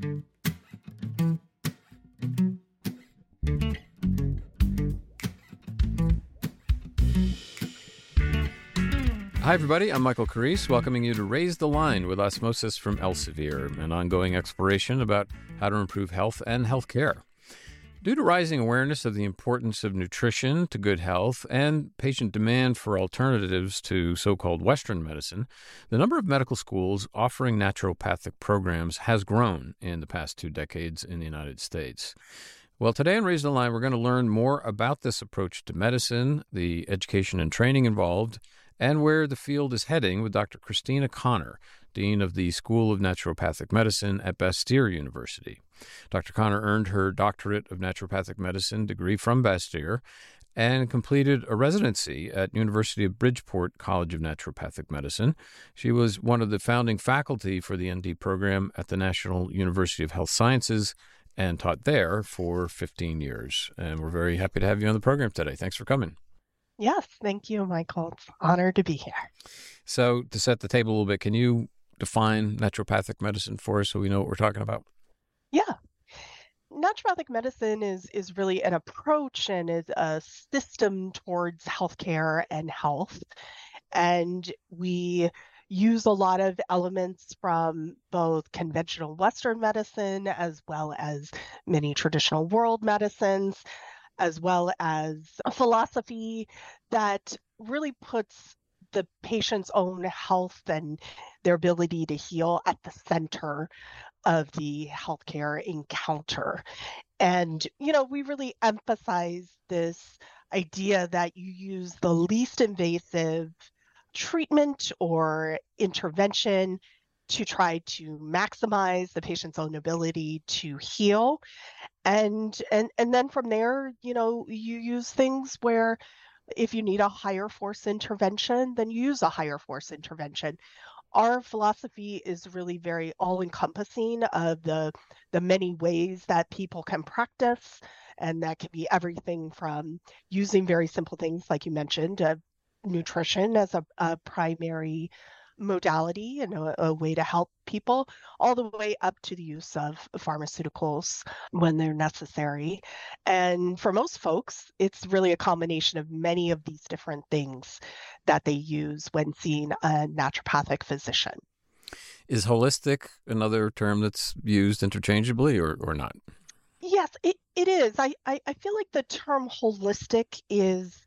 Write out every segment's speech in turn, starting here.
Hi, everybody. I'm Michael Carrese, welcoming you to Raise the Line with Osmosis from Elsevier, an ongoing exploration about how to improve health and healthcare. Due to rising awareness of the importance of nutrition to good health and patient demand for alternatives to so called Western medicine, the number of medical schools offering naturopathic programs has grown in the past two decades in the United States. Well, today on Raise the Line, we're going to learn more about this approach to medicine, the education and training involved, and where the field is heading with Dr. Kristina Conner, Dean of the School of Naturopathic Medicine at Bastyr University. Dr. Conner earned her doctorate of naturopathic medicine degree from Bastyr and completed a residency at University of Bridgeport College of Naturopathic Medicine. She was one of the founding faculty for the ND program at the National University of Health Sciences and taught there for 15 years. And we're very happy to have you on the program today. Thanks for coming. Yes, thank you, Michael. It's an honor to be here. So, to set the table a little bit, can you define naturopathic medicine for us so we know what we're talking about? Yeah. Naturopathic medicine is is really an approach and is a system towards healthcare and health. And we use a lot of elements from both conventional Western medicine as well as many traditional world medicines as well as a philosophy that really puts the patient's own health and their ability to heal at the center of the healthcare encounter. And, you know, we really emphasize this idea that you use the least invasive treatment or intervention to try to maximize the patient's own ability to heal and and and then from there you know you use things where if you need a higher force intervention then use a higher force intervention. Our philosophy is really very all encompassing of the the many ways that people can practice and that can be everything from using very simple things like you mentioned uh, nutrition as a, a primary modality and a, a, way to help people, all the way up to the use of pharmaceuticals when they're necessary. And for most folks, it's really a combination of many of these different things that they use when seeing a naturopathic physician. Is holistic another term that's used interchangeably or, or not? Yes, it, it is. I, I, I feel like the term holistic is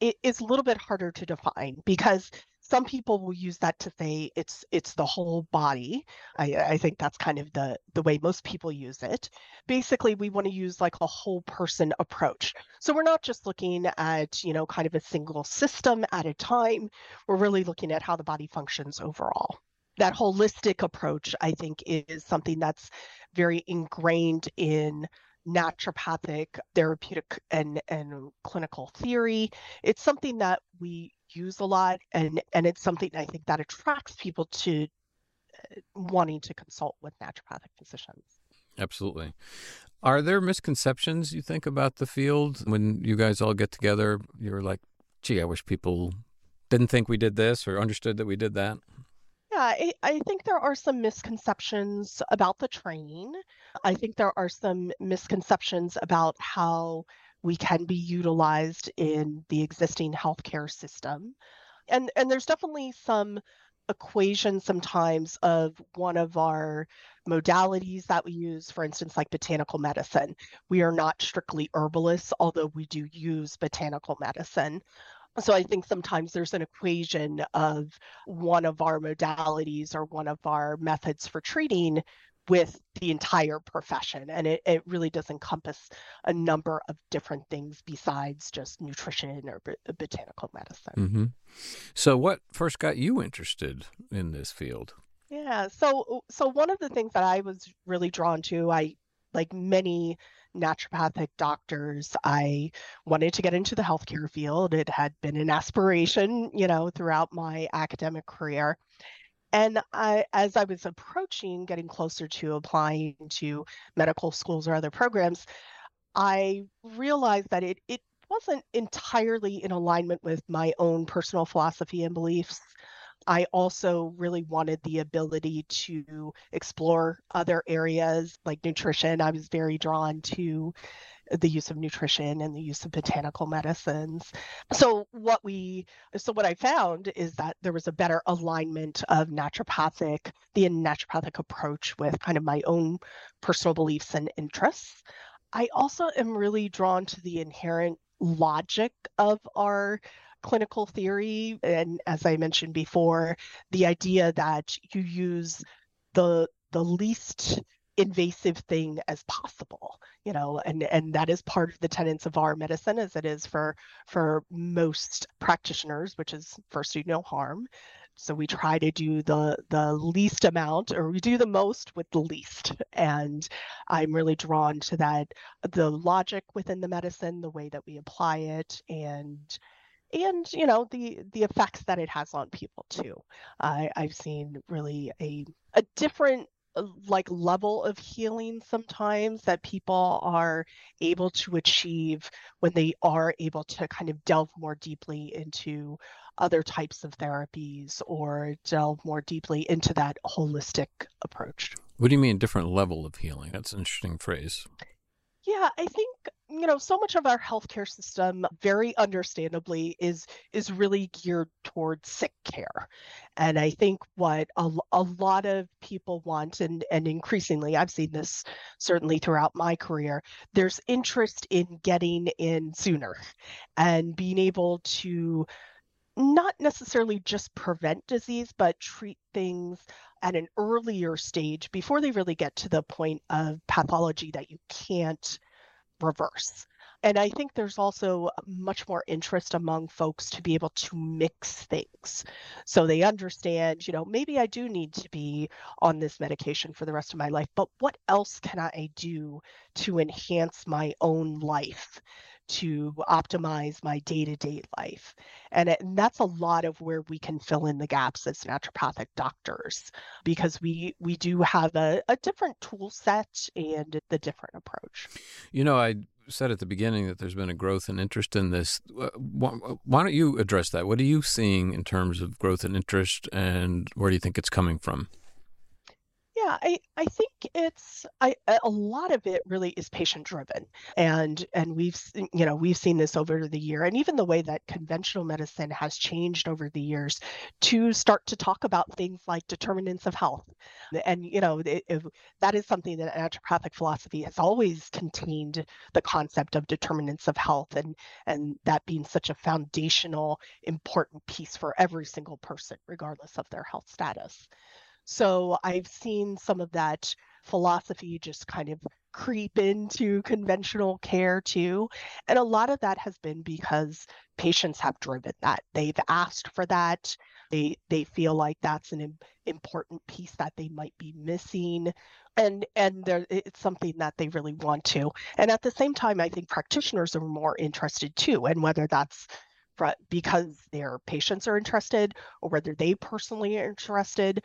it is a little bit harder to define because some people will use that to say it's it's the whole body. I, I think that's kind of the the way most people use it. Basically we want to use like a whole person approach. So we're not just looking at you know kind of a single system at a time. We're really looking at how the body functions overall. That holistic approach i think is something that's very ingrained in naturopathic therapeutic and and clinical theory. It's something that we use a lot and and it's something i think that attracts people to uh, wanting to consult with naturopathic physicians. Absolutely. Are there misconceptions you think about the field? When you guys all get together you're like gee i wish people didn't think we did this or understood that we did that yeah, I, I, think there are some misconceptions about the training. I mm-hmm. think there are some misconceptions about how we can be utilized in the existing healthcare system. And and there's definitely some equation sometimes of one of our modalities that we use, for instance, like botanical medicine. We are not strictly herbalists, although we do use botanical medicine. So I think sometimes there's an equation of one of our modalities or one of our methods for treating with the entire profession and it, it really does encompass a number of different things besides just nutrition or b- botanical medicine mm-hmm. so what first got you interested in this field yeah so so one of the things that i was really drawn to i like many naturopathic doctors i wanted to get into the healthcare field it had been an aspiration you know throughout my academic career and I, as I was approaching getting closer to applying to medical schools or other programs, I realized that it, it wasn't entirely in alignment with my own personal philosophy and beliefs. I also really wanted the ability to explore other areas like nutrition. I was very drawn to the use of nutrition and the use of botanical medicines. So what we so what I found is that there was a better alignment of naturopathic, the naturopathic approach with kind of my own personal beliefs and interests. I also am really drawn to the inherent logic of our clinical theory and as I mentioned before, the idea that you use the the least invasive thing as possible you know and and that is part of the tenets of our medicine as it is for for most practitioners which is first do no harm. So we try to do the the least amount or we do the most with the least. And i'm really drawn to that the logic within the medicine the way that we apply it and and you know the the effects that it has on people too I, i've seen really a a different uh, like level of healing sometimes that people are able to achieve when they are able to kind of delve more deeply into other types of therapies or delve more deeply into that holistic approach. What do you mean different level of healing? That's an interesting phrase. Yeah, I think you know so much of our healthcare system very understandably is is really geared towards sick care. And i think what a, a lot of people want and and increasingly i've seen this certainly throughout my career there's interest in getting in sooner and being able to not necessarily just prevent disease but treat things at an earlier stage before they really get to the point of pathology that you can't reverse. And I think there's also much more interest among folks to be able to mix things. So they understand, you know, maybe I do need to be on this medication for the rest of my life, but what else can I do to enhance my own life? To optimize my day-to-day life. And, it, and, that's a lot of where we can fill in the gaps as naturopathic doctors because we we do have a, a different tool set and the different approach. You know i said at the beginning that there's been a growth and interest in this. Uh, why don't you address that? What are you seeing in terms of growth and interest and where do you think it's coming from yeah, I, I think it's I, a lot of it really is patient driven, and and we've you know we've seen this over the year, and even the way that conventional medicine has changed over the years to start to talk about things like determinants of health, and you know it, it, that is something that naturopathic philosophy has always contained the concept of determinants of health, and and that being such a foundational important piece for every single person, regardless of their health status. So I've seen some of that philosophy just kind of creep into conventional care too. And a lot of that has been because patients have driven that. They've asked for that. They they feel like that's an important piece that they might be missing. And and it's something that they really want to. And at the same time, I think practitioners are more interested too. And whether that's because their patients are interested or whether they personally are interested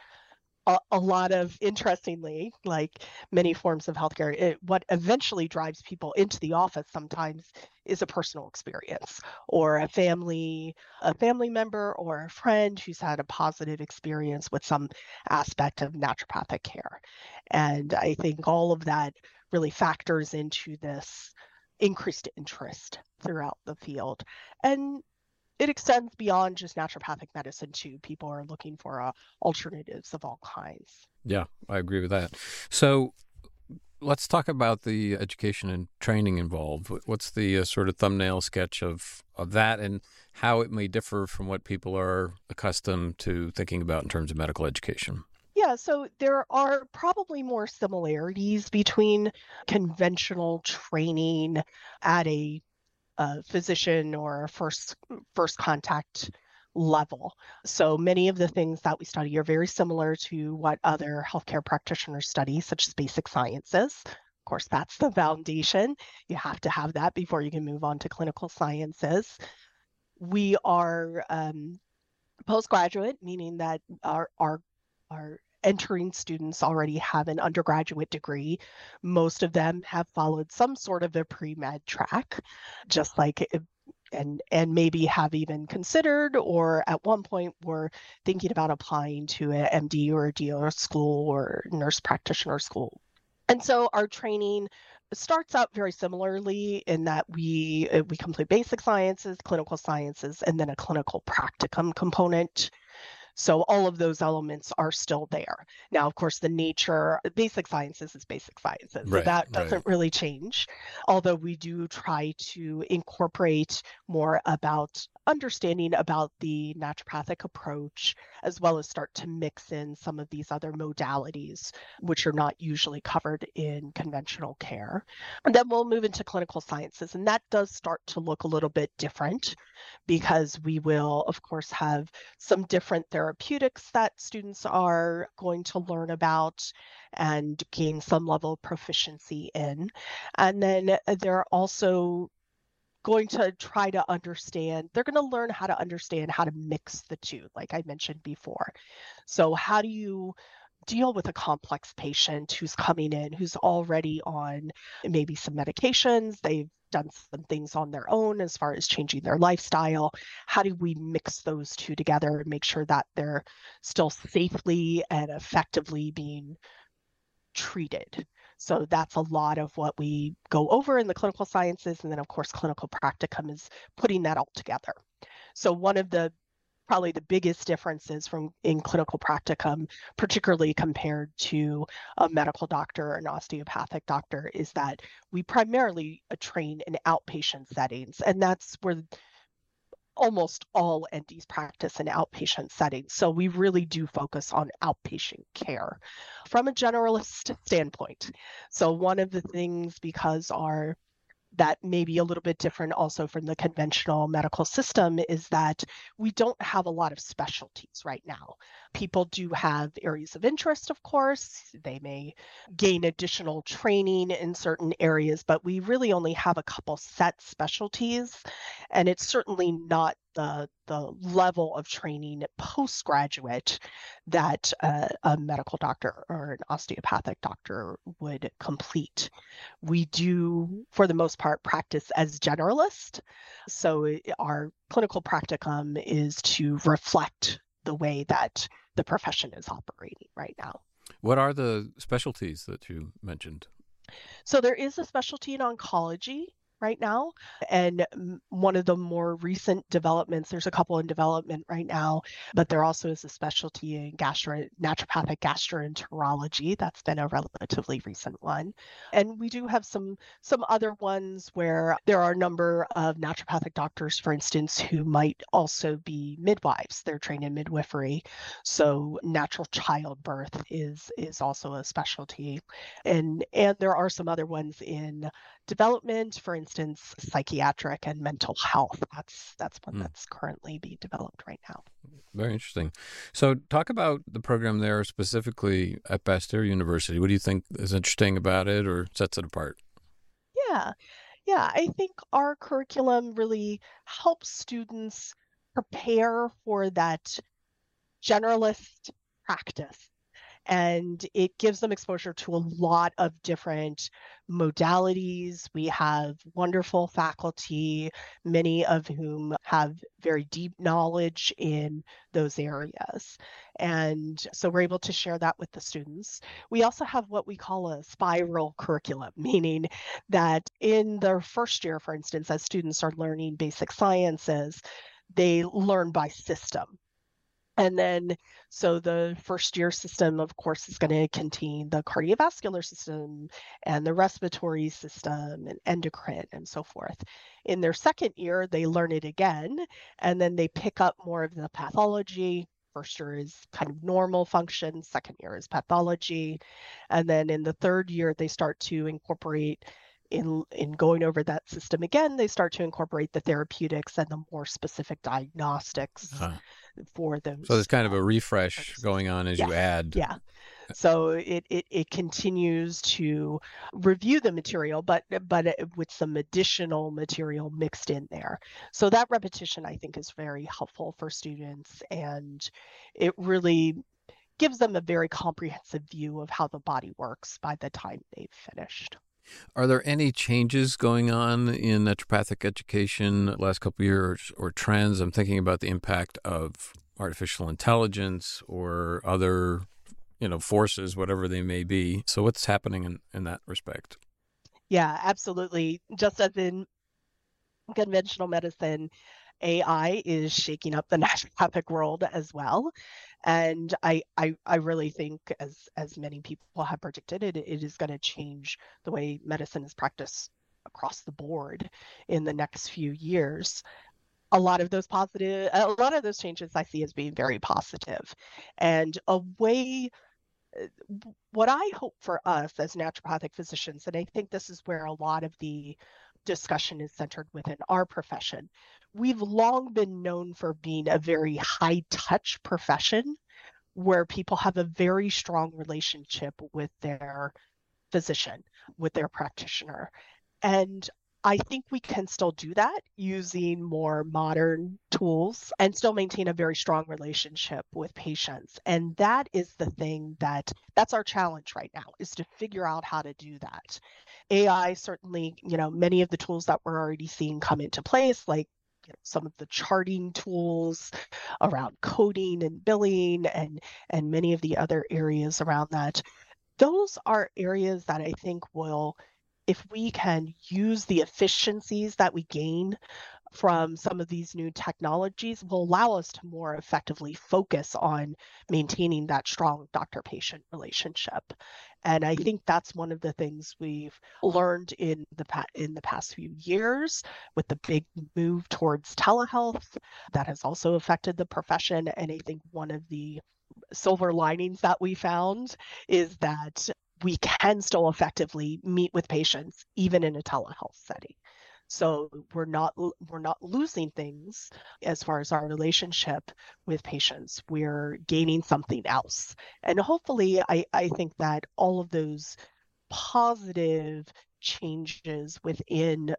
a, a lot of interestingly like many forms of healthcare it, what eventually drives people into the office sometimes is a personal experience or a family a family member or a friend who's had a positive experience with some aspect of naturopathic care. And i think all of that really factors into this increased interest throughout the field. And it extends beyond just naturopathic medicine too. People are looking for uh, alternatives of all kinds. Yeah, I agree with that. So let's talk about the education and training involved. What's the uh, sort of thumbnail sketch of, of that and how it may differ from what people are accustomed to thinking about in terms of medical education? Yeah, so there are probably more similarities between conventional training at a a physician or first first contact level. So many of the things that we study are very similar to what other healthcare practitioners study, such as basic sciences. Of course, that's the foundation. You have to have that before you can move on to clinical sciences. We are um, postgraduate, meaning that our our our entering students already have an undergraduate degree. Most of them have followed some sort of a pre med track, just like and and maybe have even considered or at one point were thinking about applying to an MD or a DO school or nurse practitioner school. And so our training starts out very similarly in that we uh, we complete basic sciences, clinical sciences, and then a clinical practicum component so all of those elements are still there. Now, of course, the nature, uh, basic sciences is basic sciences. Right, so that doesn't right. really change. Although we do try to incorporate more about understanding about the naturopathic approach, as well as start to mix in some of these other modalities, which are not usually covered in conventional care. And then we'll move into clinical sciences, and that does start to look a little bit different because we will, of course, have some different therapeutics that students are going to learn about and gain some level of proficiency in. And then uh, there are also going to try to understand they're going to learn how to understand how to mix the two like i mentioned before. So how do you deal with a complex patient who's coming in who's already on maybe some medications they've done some things on their own as far as changing their lifestyle? How do we mix those two together and make sure that they're still safely and effectively being treated so that's a lot of what we go over in the clinical sciences. And then, of course, clinical practicum is putting that all together. So one of the probably the biggest differences from in clinical practicum, particularly compared to a medical doctor or an osteopathic doctor, is that we primarily uh, train in outpatient settings. And that's where almost all NDs practice in outpatient settings. So we really do focus on outpatient care from a generalist standpoint. So one of the things because our that may be a little bit different also from the conventional medical system is that we don't have a lot of specialties right now. People do have areas of interest, of course. They may gain additional training in certain areas, but we really only have a couple set specialties. And it's certainly not the, the level of training postgraduate that uh, a medical doctor or an osteopathic doctor would complete. We do, for the most part, practice as generalist. So our clinical practicum is to reflect the way that the profession is operating right now. What are the specialties that you mentioned? So there is a specialty in oncology right now. And one of the more recent developments, there's a couple in development right now, but there also is a specialty in gastro naturopathic gastroenterology. That's been a relatively recent one. And we do have some some other ones where there are a number of naturopathic doctors, for instance, who might also be midwives. They're trained in midwifery. So natural childbirth is is also a specialty. And and there are some other ones in development, for instance, psychiatric and mental health. That's that's one mm. that's currently being developed right now. Very interesting. So, talk about the program there specifically at Bastyr University. What do you think is interesting about it, or sets it apart? Yeah, yeah. I think our curriculum really helps students prepare for that generalist practice and it gives them exposure to a lot of different modalities. We have wonderful faculty, many of whom have very deep knowledge in those areas. And so we're able to share that with the students. We also have what we call a spiral curriculum, meaning that in their first year, for instance, as students are learning basic sciences, they learn by system. And then, so the first year system, of course, is going to contain the cardiovascular system and the respiratory system and endocrine and so forth. In their second year, they learn it again, and then they pick up more of the pathology. First year is kind of normal function, second year is pathology. And then in the third year, they start to incorporate in in going over that system again, they start to incorporate the therapeutics and the more specific diagnostics uh-huh. for those. So there's kind of uh, a refresh going on as yeah. you add. Yeah. Uh, so it, it it continues to review the material, but but uh, with some additional material mixed in there. So that repetition, I think, is very helpful for students, and it really gives them a very comprehensive view of how the body works by the time they've finished. Are there any changes going on in naturopathic education last couple years or trends? I'm thinking about the impact of artificial intelligence or other, you know, forces, whatever they may be. So what's happening in, in that respect? Yeah, absolutely. Just as in conventional medicine, AI is shaking up the naturopathic world as well. And I, I, I really think, as as many people have predicted, it, it is going to change the way medicine is practiced across the board in the next few years. A lot of those positive, a lot of those changes I see as being very positive, and a way uh, what I hope for us as naturopathic physicians, and I think this is where a lot of the discussion is centered within our profession. We've long been known for being a very high touch profession where people have a very strong relationship with their physician, with their practitioner. And I think we can still do that using more modern tools and still maintain a very strong relationship with patients. And that is the thing that that's our challenge right now is to figure out how to do that. AI certainly, you know, many of the tools that we're already seeing come into place, like you know, some of the charting tools around coding and billing and and many of the other areas around that. Those are areas that I think will if we can use the efficiencies that we gain from some of these new technologies will allow us to more effectively focus on maintaining that strong doctor patient relationship. And i mm. think that's one of the things we've learned in the pa- in the past few years with the big move towards telehealth that has also affected the profession. And i think one of the silver linings that we found is that we can still effectively meet with patients even in a telehealth setting so we're not we're not losing things as far as our relationship with patients we're gaining something else and hopefully i i think that all of those positive changes within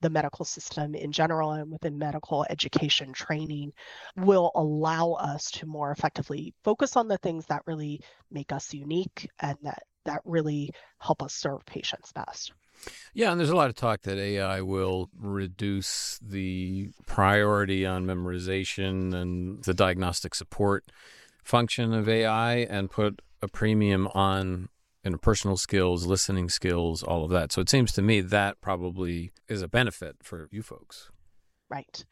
the medical system in general and within medical education training will allow us to more effectively focus on the things that really make us unique and that that really help us serve patients best. Yeah, and there's a lot of talk that AI will reduce the priority on memorization and the diagnostic support function of AI and put a premium on interpersonal skills, listening skills, all of that. So it seems to me that probably is a benefit for you folks. Right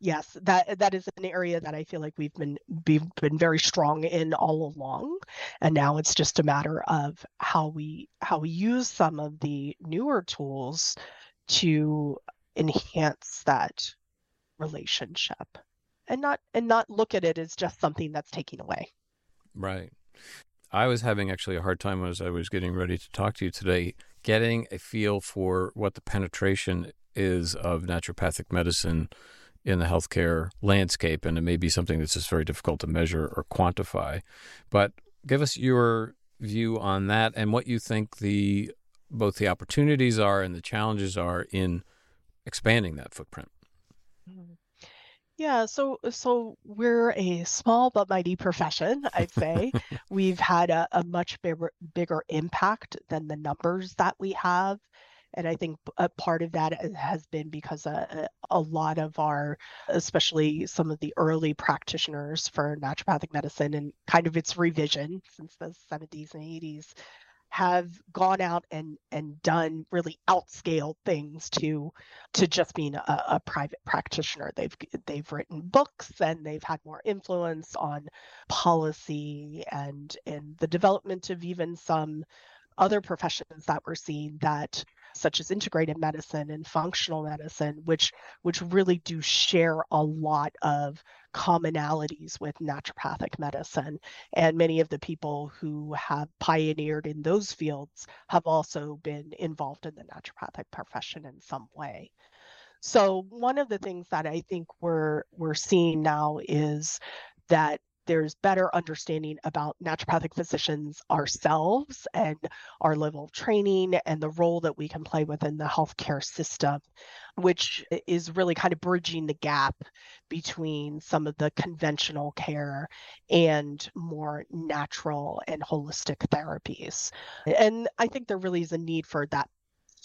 yes, that that is an area that I feel like we've been been very strong in all along, and now it's just a matter of how we how we use some of the newer tools to enhance that relationship, and not and not look at it as just something that's taking away. Right. I was having actually a hard time as I was getting ready to talk to you today, getting a feel for what the penetration is of naturopathic medicine in the healthcare landscape, and it may be something that's just very difficult to measure or quantify. But give us your view on that and what you think the both the opportunities are and the challenges are in expanding that footprint. Mm-hmm. Yeah, so so we're a small but mighty profession, I'd say. We've had a, a much bigger bigger impact than the numbers that we have and I think a part of that has been because a, uh, uh, a lot of our, especially some of the early practitioners for naturopathic medicine and kind of its revision since the 70s and 80s, have gone out and and done really outscaled things to to just being a, a, private practitioner. They've they've written books and they've had more influence on policy and and the development of even some other professions that we're seeing that such as integrated medicine and functional medicine, which which really do share a lot of commonalities with naturopathic medicine. And many of the people who have pioneered in those fields have also been involved in the naturopathic profession in some way. So one of the things that I think we're we're seeing now is that there's better understanding about naturopathic physicians ourselves and our level of training and the role that we can play within the healthcare system, which is really kind of bridging the gap between some of the conventional care and more natural and holistic therapies. And I think there really is a need for that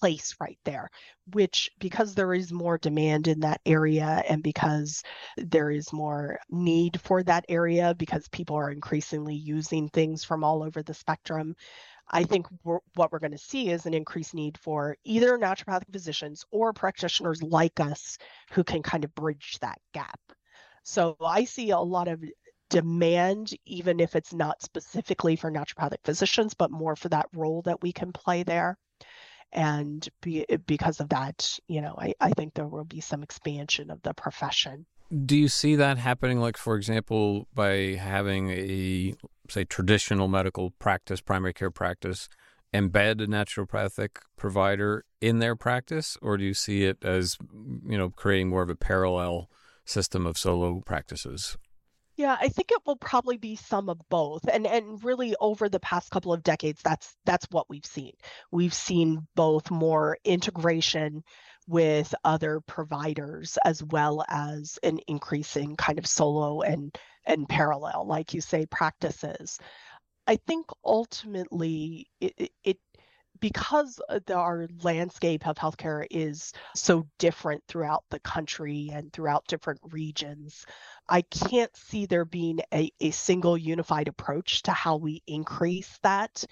place right there, which because there is more demand in that area and because there is more need for that area because people are increasingly using things from all over the spectrum, I think we're, what we're going to see is an increased need for either naturopathic physicians or practitioners like us who can kind of bridge that gap. So I see a lot of demand, even if it's not specifically for naturopathic physicians, but more for that role that we can play there. And be, eh, because of that, you know, I, I think there will be some expansion of the profession. Do you see that happening, like, for example, by having a, say, traditional medical practice, primary care practice, embed a naturopathic provider in their practice? Or do you see it as, you know, creating more of a parallel system of solo practices? Yeah, I think it will probably be some of both. And and really over the past couple of decades that's that's what we've seen. We've seen both more integration with other providers as well as an increasing kind of solo and and parallel like you say practices. I think ultimately it, it because uh, the, our landscape of healthcare is so different throughout the country and throughout different regions, I can't see there being a, a single unified approach to how we increase that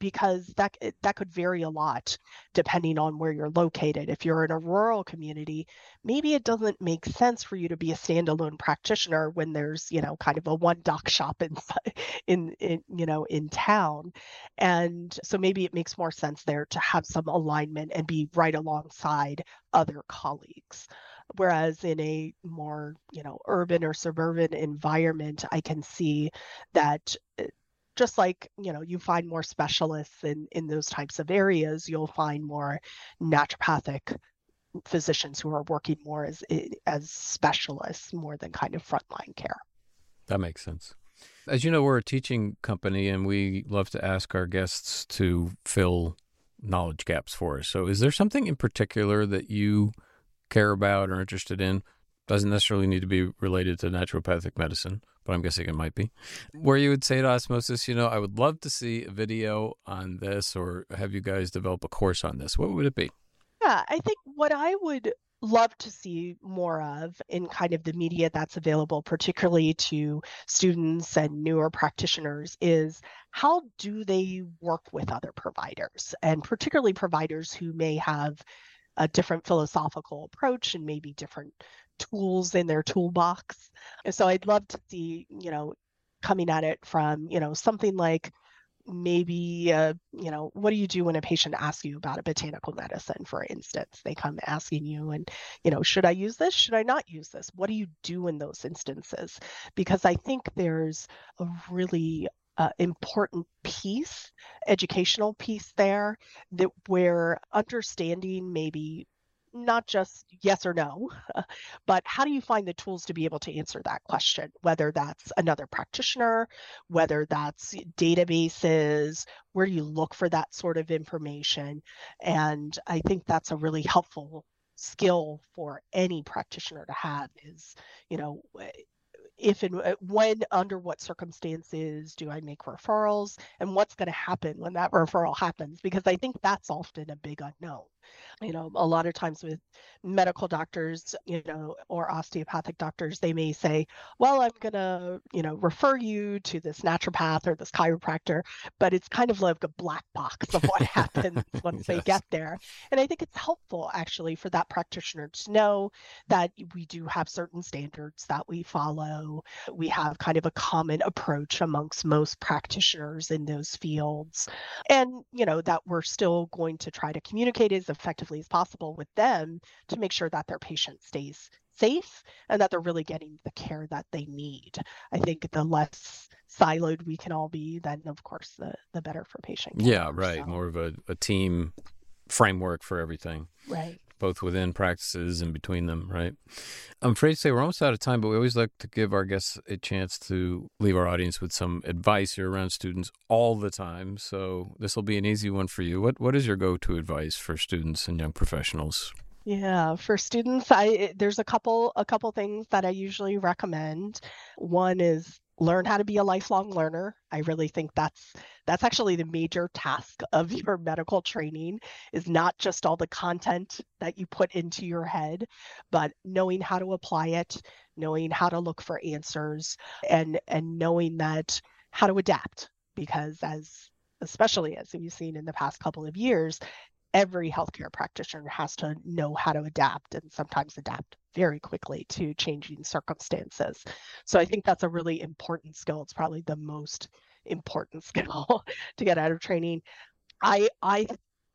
because that that could vary a lot depending on where you're located. If you're in a rural community, maybe it doesn't make sense for you to be a standalone practitioner when there's, you know, kind of a one doc shop in in, in you know, in town. And so maybe it makes more sense there to have some alignment and be right alongside other colleagues whereas in a more you know urban or suburban environment i can see that eh, just like you know you find more specialists in in those types of areas you'll find more naturopathic physicians who are working more as as specialists more than kind of frontline care. That makes sense. As you know we're a teaching company and we love to ask our guests to fill knowledge gaps for us. So is there something in particular that you care about or interested in? Doesn't necessarily need to be related to naturopathic medicine, but I'm guessing it might be. Where you would say to osmosis, you know, I would love to see a video on this or have you guys develop a course on this. What would it be? Yeah, I think what I would love to see more of in kind of the media that's available, particularly to students and newer practitioners, is how do they work with other providers and particularly providers who may have a different philosophical approach and maybe different tools in their toolbox. And so I'd love to see, you know, coming at it from, you know, something like maybe uh, you know what do you do when a patient asks you about a botanical medicine for instance? They come asking you and you know should i use this? Should i not use this? What do you do in those instances? Because i think there's a really uh, important piece educational piece there that where understanding maybe not just yes or no, but how do you find the tools to be able to answer that question? Whether that's another practitioner, whether that's databases, where do you look for that sort of information? And I think that's a really helpful skill for any practitioner to have is, you know, if and uh, when under what circumstances do i make referrals and what's going to happen when that referral happens because i think that's often a big unknown you know a lot of times with medical doctors you know or osteopathic doctors they may say well i'm going to you know refer you to this naturopath or this chiropractor but it's kind of like a black box of what happens once yes. they get there and i think it's helpful actually for that practitioner to know that we do have certain standards that we follow we have kind of a common approach amongst most practitioners in those fields and you know that we're still going to try to communicate as effectively as possible with them to make sure that their patient stays safe and that they're really getting the care that they need. I think the less siloed we can all be, then of course the the better for patient care. Yeah, right. So. More of a, a team framework for everything. Right both within practices and between them, right? I'm afraid to say we're almost out of time, but we always like to give our guests a chance to leave our audience with some advice. You're around students all the time, so this will be an easy one for you. What What is your go to advice for students and young professionals? Yeah, for students, I there's a couple a couple things that I usually recommend. One is learn how to be a lifelong learner. I really think that's that's actually the major task of your medical training is not just all the content that you put into your head, but knowing how to apply it, knowing how to look for answers and and knowing that how to adapt because as especially as we've seen in the past couple of years, every healthcare practitioner has to know how to adapt and sometimes adapt very quickly to changing circumstances. So I think that's a really important skill. It's probably the most important skill to get out of training. I I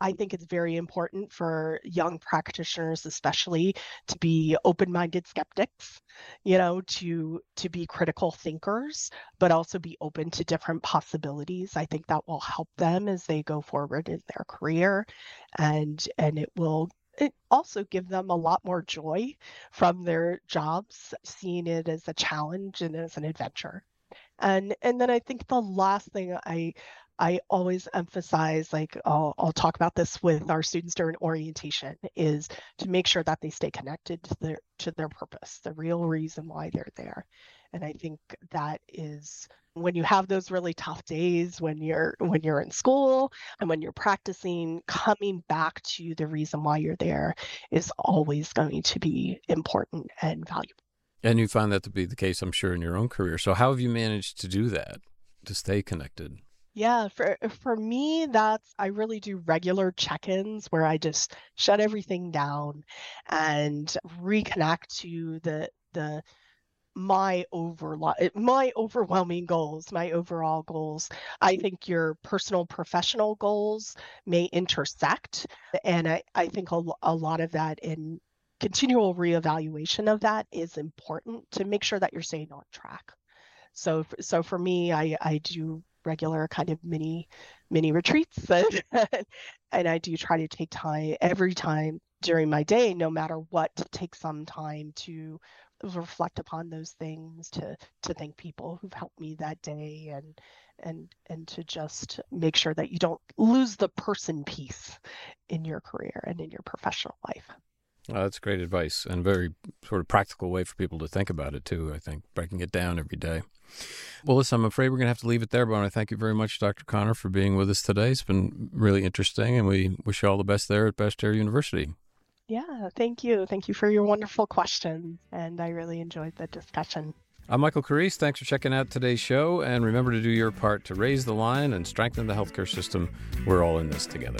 I think it's very important for young practitioners, especially, to be open-minded skeptics, you know, to to be critical thinkers, but also be open to different possibilities. I think that will help them as they go forward in their career, and and it will it also give them a lot more joy from their jobs, seeing it as a challenge and as an adventure. And and then I think the last thing I I always emphasize, like I'll, I'll talk about this with our students during orientation, is to make sure that they stay connected to their to their purpose, the real reason why they're there. And I think that is when you have those really tough days when you're when you're in school and when you're practicing, coming back to the reason why you're there is always going to be important and valuable. And you find that to be the case, I'm sure, in your own career. So how have you managed to do that, to stay connected? Yeah, for for me, that's I really do regular check-ins where I just shut everything down and reconnect to the the my over eh, my overwhelming goals, my overall goals. I think your personal professional goals may intersect, and I I think a, a lot of that in continual reevaluation of that is important to make sure that you're staying on track. So so for me, I I do regular kind of mini mini retreats and, and I do try to take time every time during my day no matter what to take some time to reflect upon those things to to thank people who've helped me that day and and and to just make sure that you don't lose the person piece in your career and in your professional life. Well, that's great advice and very sort of practical way for people to think about it too. I think breaking it down every day. Well, listen, I'm afraid we're going to have to leave it there, but I want to thank you very much, Dr. Conner, for being with us today. It's been really interesting, and we wish you all the best there at Bastyr University. Yeah, thank you. Thank you for your wonderful questions, and I really enjoyed the discussion. I'm Michael Carrese. Thanks for checking out today's show, and remember to do your part to raise the line and strengthen the healthcare system. We're all in this together.